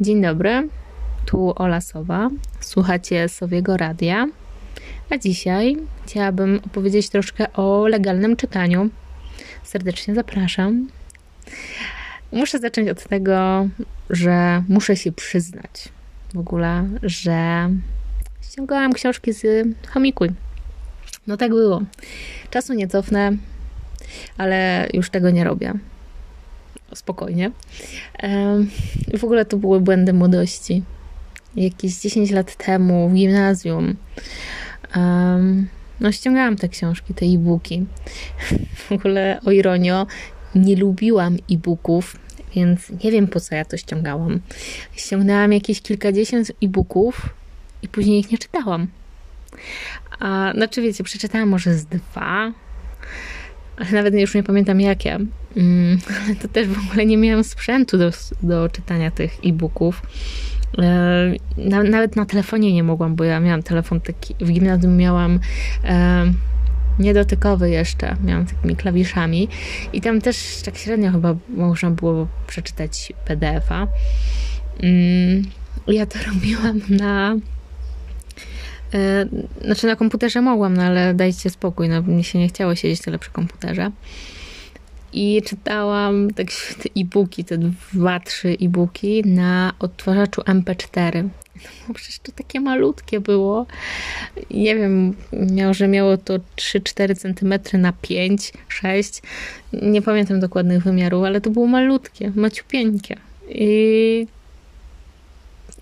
Dzień dobry, tu Ola Sowa. Słuchacie Sowiego Radia. A dzisiaj chciałabym opowiedzieć troszkę o legalnym czytaniu. Serdecznie zapraszam. Muszę zacząć od tego, że muszę się przyznać w ogóle, że ściągałam książki z Chomikuj. No tak było. Czasu nie cofnę, ale już tego nie robię spokojnie. W ogóle to były błędy młodości. Jakieś 10 lat temu w gimnazjum. No, ściągałam te książki, te e-booki. W ogóle o ironio, nie lubiłam e-booków, więc nie wiem po co ja to ściągałam. Ściągnęłam jakieś kilkadziesiąt e-booków i później ich nie czytałam. A, znaczy wiecie, przeczytałam może z dwa, nawet już nie pamiętam jakie. Mm, to też w ogóle nie miałam sprzętu do, do czytania tych e-booków. E, nawet na telefonie nie mogłam, bo ja miałam telefon taki, w gimnazjum miałam e, niedotykowy jeszcze, miałam takimi klawiszami i tam też tak średnio chyba można było przeczytać PDF-a. Mm, ja to robiłam na znaczy na komputerze mogłam, no ale dajcie spokój, no mi się nie chciało siedzieć tyle przy komputerze. I czytałam tak te e-booki, te dwa, trzy e-booki na odtwarzaczu MP4. No przecież to takie malutkie było. Nie wiem, miało, że miało to 3-4 cm na 5, 6. Nie pamiętam dokładnych wymiarów, ale to było malutkie, maciupieńkie. I,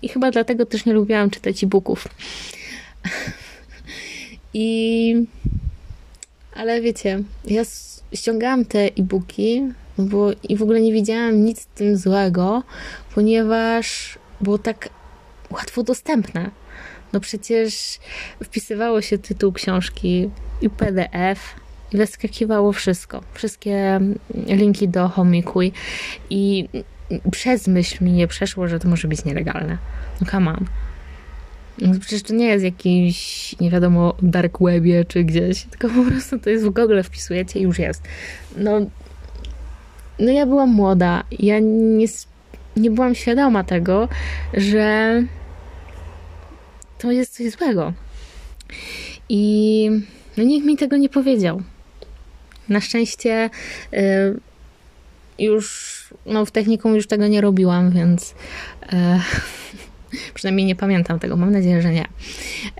i chyba dlatego też nie lubiłam czytać e-booków. I ale wiecie, ja ściągałam te e-booki, bo i w ogóle nie widziałam nic z tym złego, ponieważ było tak łatwo dostępne. No przecież wpisywało się tytuł książki i PDF i wyskakiwało wszystko. Wszystkie linki do Homikuj i przez myśl mi nie przeszło, że to może być nielegalne. No come on. No przecież to nie jest jakiś, nie wiadomo, dark webie czy gdzieś, tylko po prostu to jest w Google, wpisujecie i już jest. No, no ja byłam młoda, ja nie, nie byłam świadoma tego, że to jest coś złego. I no nikt mi tego nie powiedział. Na szczęście y, już no w technikum już tego nie robiłam, więc y, Przynajmniej nie pamiętam tego, mam nadzieję, że nie.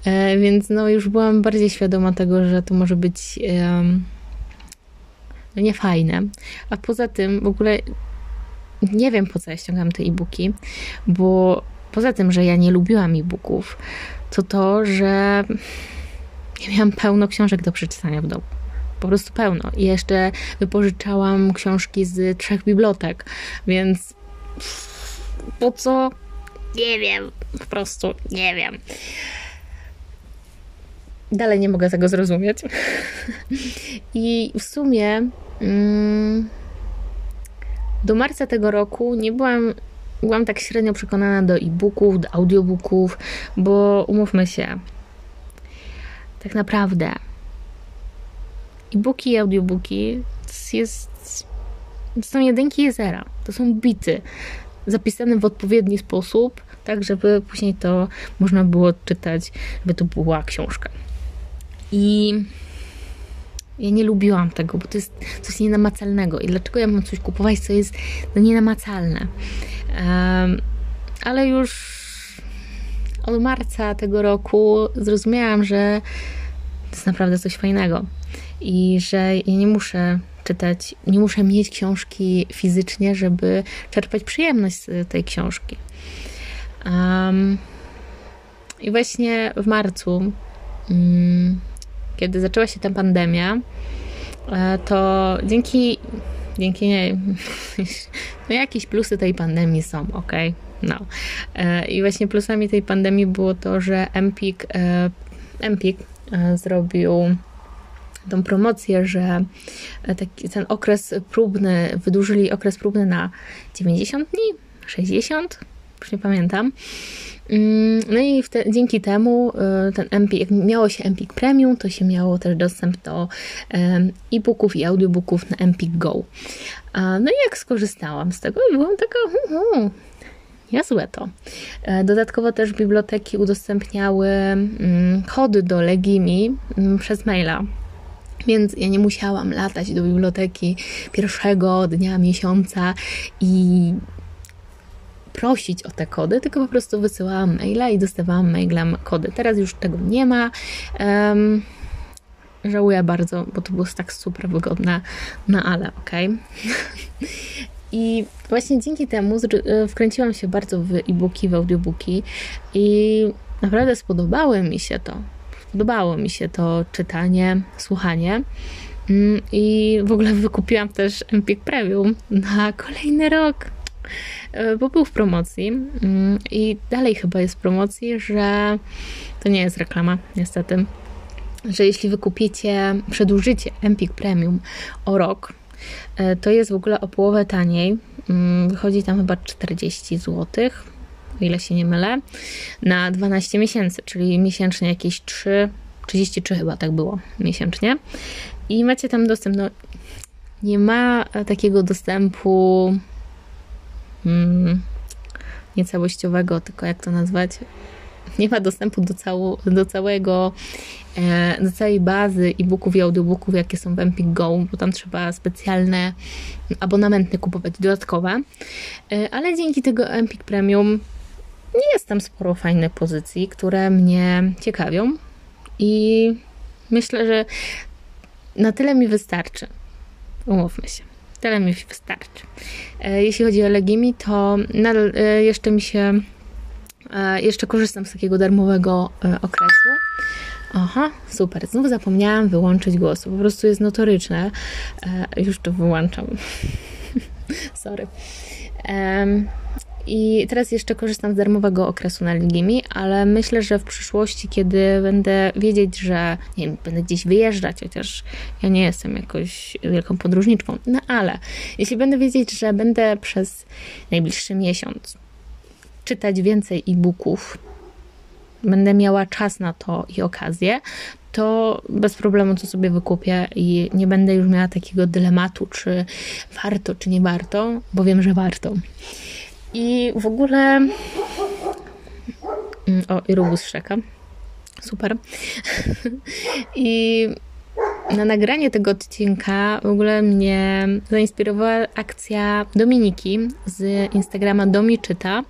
E, więc no już byłam bardziej świadoma tego, że to może być no niefajne. A poza tym w ogóle nie wiem po co ja ściągam te e-booki, bo poza tym, że ja nie lubiłam e-booków, to to, że ja miałam pełno książek do przeczytania w domu. Po prostu pełno. I jeszcze wypożyczałam książki z trzech bibliotek, więc po co nie wiem, po prostu nie wiem. Dalej nie mogę tego zrozumieć. I w sumie mm, do marca tego roku nie byłam, byłam tak średnio przekonana do e-booków, do audiobooków, bo umówmy się, tak naprawdę e-booki i audiobooki to jest to są jedynki i zera. To są bity zapisane w odpowiedni sposób, tak żeby później to można było czytać, żeby to była książka. I ja nie lubiłam tego, bo to jest coś nienamacalnego. I dlaczego ja mam coś kupować, co jest no, nienamacalne? Um, ale już od marca tego roku zrozumiałam, że to jest naprawdę coś fajnego i że ja nie muszę czytać, nie muszę mieć książki fizycznie, żeby czerpać przyjemność z tej książki. Um, I właśnie w marcu, um, kiedy zaczęła się ta pandemia, e, to dzięki, dzięki nie, no jakieś plusy tej pandemii są, ok? No. E, I właśnie plusami tej pandemii było to, że Empik, e, Empik zrobił tą promocję, że taki, ten okres próbny, wydłużyli okres próbny na 90 dni, 60, już nie pamiętam. Mm, no i te, dzięki temu y, ten Empik, jak miało się Empik Premium, to się miało też dostęp do e-booków i audiobooków na Empik Go. No i jak skorzystałam z tego, byłam taka, hmm, niezłe to. E, dodatkowo też biblioteki udostępniały mm, kody do Legimi mm, przez maila. Więc ja nie musiałam latać do biblioteki pierwszego dnia miesiąca i prosić o te kody, tylko po prostu wysyłałam maila i dostawałam mailem kody. Teraz już tego nie ma. Um, żałuję bardzo, bo to było tak super wygodne, no ale okej. Okay. I właśnie dzięki temu e, wkręciłam się bardzo w e-booki, w audiobooki i naprawdę spodobało mi się to. Spodobało mi się to czytanie, słuchanie. Mm, I w ogóle wykupiłam też Empik Premium na kolejny rok, e, bo był w promocji mm, i dalej chyba jest w promocji, że to nie jest reklama, niestety, że jeśli wykupicie, przedłużycie Empik Premium o rok, e, to jest w ogóle o połowę taniej. Mm, wychodzi tam chyba 40 zł, o ile się nie mylę, na 12 miesięcy, czyli miesięcznie jakieś 3, 33 chyba tak było miesięcznie. I macie tam dostęp, no nie ma takiego dostępu hmm, niecałościowego, tylko jak to nazwać? Nie ma dostępu do, cało, do całego E, do całej bazy e-booków i audiobooków, jakie są w Empik Go, bo tam trzeba specjalne abonamenty kupować dodatkowe. E, ale dzięki tego Empik Premium jest tam sporo fajnych pozycji, które mnie ciekawią i myślę, że na tyle mi wystarczy. Umówmy się. Tyle mi wystarczy. E, jeśli chodzi o Legimi, to nadal jeszcze mi się jeszcze korzystam z takiego darmowego okresu. Aha, super. Znów zapomniałam wyłączyć głosu. Po prostu jest notoryczne. E, już to wyłączam. Sorry. I teraz jeszcze korzystam z darmowego okresu na Ligimi, ale myślę, że w przyszłości, kiedy będę wiedzieć, że nie wiem, będę gdzieś wyjeżdżać, chociaż ja nie jestem jakoś wielką podróżniczką, no ale jeśli będę wiedzieć, że będę przez najbliższy miesiąc czytać więcej e-booków, będę miała czas na to i okazję, to bez problemu to sobie wykupię i nie będę już miała takiego dylematu, czy warto, czy nie warto, bo wiem, że warto. I w ogóle. Mm, o, i Rubus szczeka. Super. I na nagranie tego odcinka w ogóle mnie zainspirowała akcja Dominiki z Instagrama Domi Czyta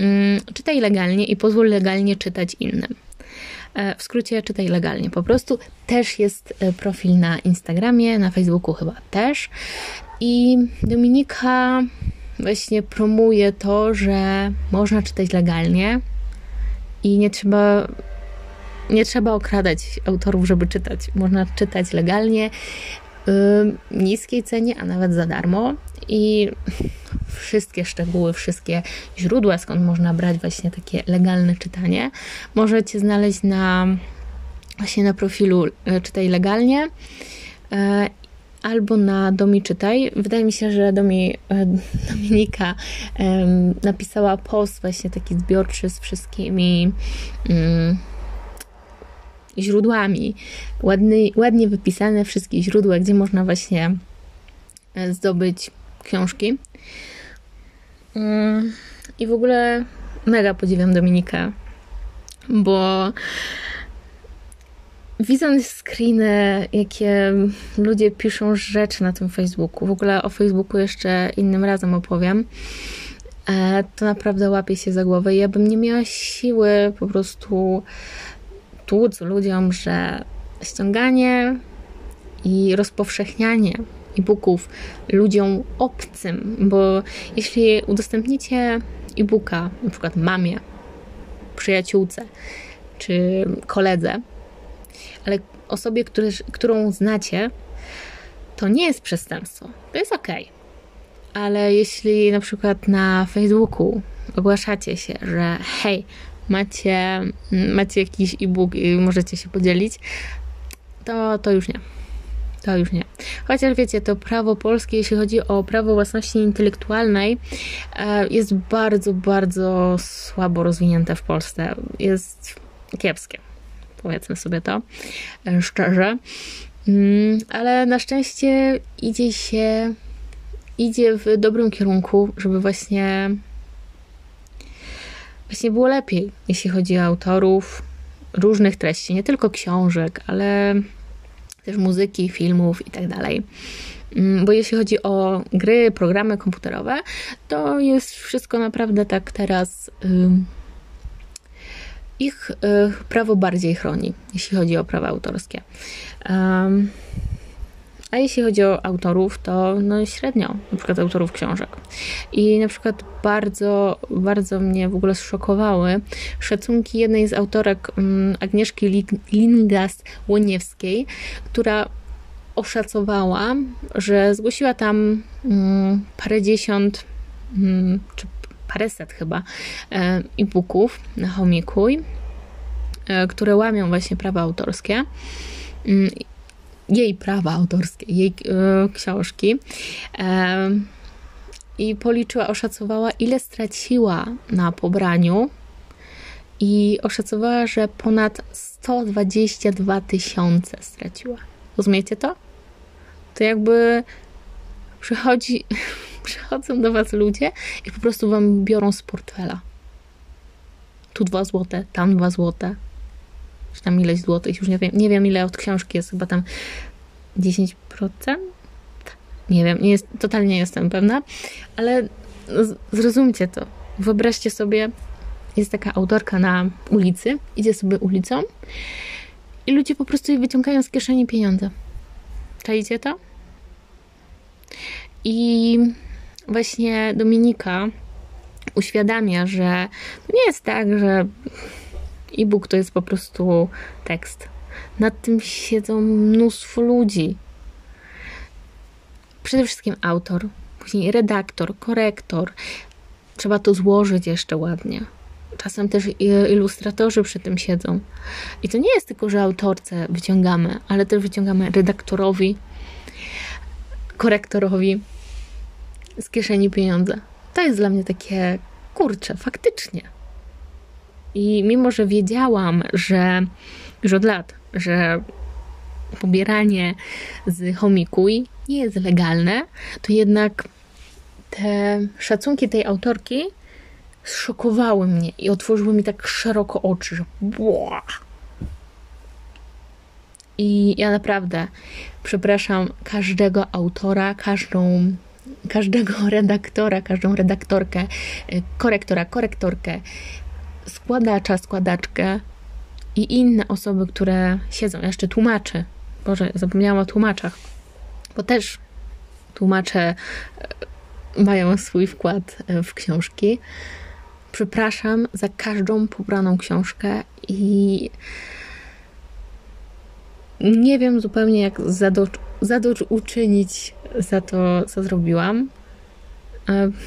Mm, czytaj legalnie i pozwól legalnie czytać innym. E, w skrócie czytaj legalnie. Po prostu też jest e, profil na Instagramie, na Facebooku chyba też. I Dominika właśnie promuje to, że można czytać legalnie i nie trzeba nie trzeba okradać autorów, żeby czytać. Można czytać legalnie, niskiej cenie, a nawet za darmo. I wszystkie szczegóły, wszystkie źródła, skąd można brać właśnie takie legalne czytanie, możecie znaleźć na właśnie na profilu e, Czytaj Legalnie e, albo na Domi Czytaj. Wydaje mi się, że Domi, e, Dominika napisała post właśnie taki zbiorczy z wszystkimi mm, źródłami, ładny, ładnie wypisane wszystkie źródła, gdzie można właśnie zdobyć książki. Mm, I w ogóle mega podziwiam Dominikę, bo widząc screeny, jakie ludzie piszą rzeczy na tym Facebooku, w ogóle o Facebooku jeszcze innym razem opowiem, e, to naprawdę łapie się za głowę. Ja bym nie miała siły po prostu tłuc ludziom, że ściąganie i rozpowszechnianie e-booków ludziom obcym, bo jeśli udostępnicie e-booka na przykład mamie, przyjaciółce czy koledze, ale osobie, który, którą znacie, to nie jest przestępstwo. To jest ok. Ale jeśli na przykład na Facebooku ogłaszacie się, że hej, macie, macie jakiś e-book i możecie się podzielić, to, to już nie. To już nie. Chociaż wiecie, to prawo polskie, jeśli chodzi o prawo własności intelektualnej, e, jest bardzo, bardzo słabo rozwinięte w Polsce. Jest kiepskie, powiedzmy sobie to e, szczerze. Mm, ale na szczęście idzie się, idzie w dobrym kierunku, żeby właśnie właśnie było lepiej, jeśli chodzi o autorów różnych treści, nie tylko książek, ale też muzyki, filmów i tak dalej. Mm, bo jeśli chodzi o gry, programy komputerowe, to jest wszystko naprawdę tak teraz. Ich y, prawo bardziej chroni, jeśli chodzi o prawa autorskie. A jeśli chodzi o autorów, to no średnio, na przykład autorów książek. I na przykład bardzo, bardzo mnie w ogóle zszokowały szacunki jednej z autorek um, Agnieszki Lingas-Łoniewskiej, która oszacowała, że zgłosiła tam um, parędziesiąt um, czy paręset chyba e, e-booków na Homikuj, e, które łamią właśnie prawa autorskie mm, jej prawa autorskie, jej e, książki. E, I policzyła, oszacowała, ile straciła na pobraniu. I oszacowała, że ponad 122 tysiące straciła. Rozumiecie to? To jakby przychodzi, przychodzą do was ludzie i po prostu wam biorą z portfela. Tu dwa złote, tam dwa złote, czy tam ileś złotych, już nie wiem, nie wiem ile od książki jest, chyba tam 10%? Nie wiem, nie jest, totalnie nie jestem pewna, ale zrozumcie to. Wyobraźcie sobie, jest taka autorka na ulicy, idzie sobie ulicą i ludzie po prostu jej wyciągają z kieszeni pieniądze. Czajcie to? I właśnie Dominika uświadamia, że nie jest tak, że e-book to jest po prostu tekst. Nad tym siedzą mnóstwo ludzi. Przede wszystkim autor, później redaktor, korektor. Trzeba to złożyć jeszcze ładnie. Czasem też ilustratorzy przy tym siedzą. I to nie jest tylko, że autorce wyciągamy, ale też wyciągamy redaktorowi, korektorowi z kieszeni pieniądze. To jest dla mnie takie kurcze, faktycznie. I mimo, że wiedziałam, że już od lat, że pobieranie z Homikuj nie jest legalne, to jednak te szacunki tej autorki zszokowały mnie i otworzyły mi tak szeroko oczy, że bła. I ja naprawdę przepraszam każdego autora, każdą, każdego redaktora, każdą redaktorkę, y, korektora, korektorkę, składacza, składaczkę i inne osoby, które siedzą, jeszcze tłumaczy. Boże, zapomniałam o tłumaczach, bo też tłumacze e, mają swój wkład e, w książki. Przepraszam za każdą pobraną książkę i nie wiem zupełnie, jak zadość, uczynić za to, co zrobiłam.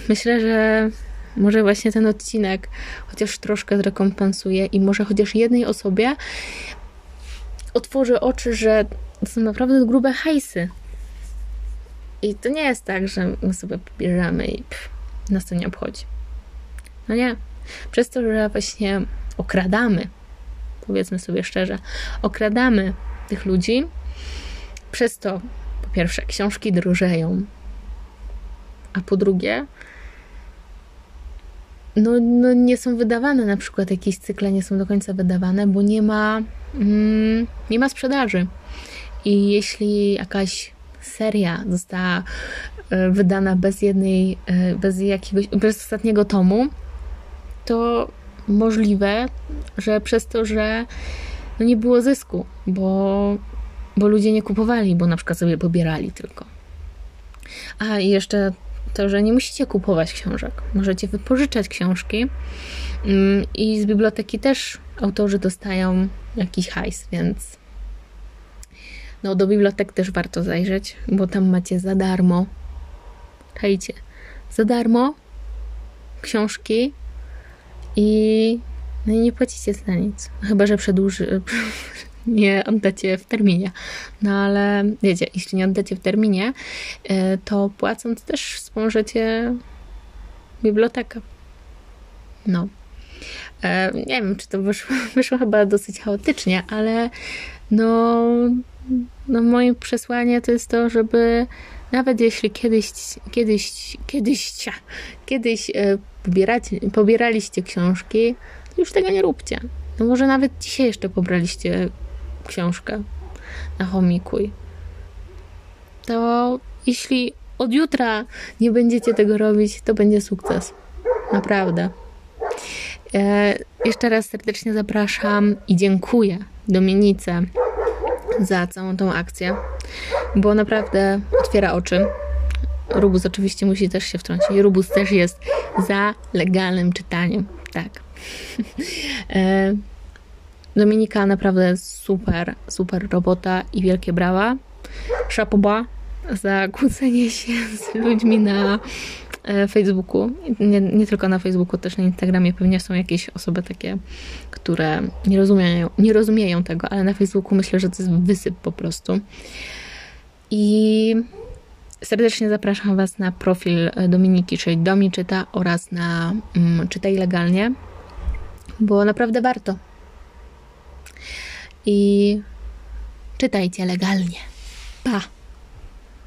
Myślę, że może właśnie ten odcinek chociaż troszkę zrekompensuje i może chociaż jednej osobie otworzy oczy, że to są naprawdę grube hajsy. I to nie jest tak, że my sobie pobierzemy i pff, nas to nie obchodzi. No nie. Przez to, że właśnie okradamy, powiedzmy sobie szczerze, okradamy tych ludzi, przez to po pierwsze książki drożeją, a po drugie no, no nie są wydawane, na przykład jakieś cykle nie są do końca wydawane, bo nie ma, mm, nie ma sprzedaży. I jeśli jakaś seria została e, wydana bez jednej, e, bez jakiegoś, bez ostatniego tomu, to możliwe, że przez to, że no nie było zysku, bo, bo ludzie nie kupowali, bo na przykład sobie pobierali tylko. A i jeszcze to, że nie musicie kupować książek. Możecie wypożyczać książki mm, i z biblioteki też autorzy dostają jakiś hajs, więc no do bibliotek też warto zajrzeć, bo tam macie za darmo. Czajcie, za darmo książki i no i nie płacicie za nic. Chyba, że przedłuży, nie oddacie w terminie. No ale wiecie, jeśli nie oddacie w terminie, e, to płacąc też wspomożecie bibliotekę. No. E, nie wiem, czy to wyszło, wyszło chyba dosyć chaotycznie, ale no no moje przesłanie to jest to, żeby nawet jeśli kiedyś, kiedyś, kiedyś, kiedyś e, pobierać, pobieraliście książki, już tego nie róbcie. No może nawet dzisiaj jeszcze pobraliście książkę na chomikuj. To jeśli od jutra nie będziecie tego robić, to będzie sukces. Naprawdę. E, jeszcze raz serdecznie zapraszam i dziękuję Dominice za całą tą akcję, bo naprawdę otwiera oczy. Rubus oczywiście musi też się wtrącić. Rubus też jest za legalnym czytaniem. Tak. E, Dominika naprawdę super, super robota i wielkie brawa. Szapoba za kłócenie się z ludźmi na e, Facebooku. Nie, nie, tylko na Facebooku, też na Instagramie pewnie są jakieś osoby takie, które nie rozumieją, nie rozumieją tego, ale na Facebooku myślę, że to jest wysyp po prostu. I serdecznie zapraszam Was na profil Dominiki, czyli Domi Czyta oraz na um, Czytaj Legalnie, bo naprawdę warto i czytajcie legalnie. Pa!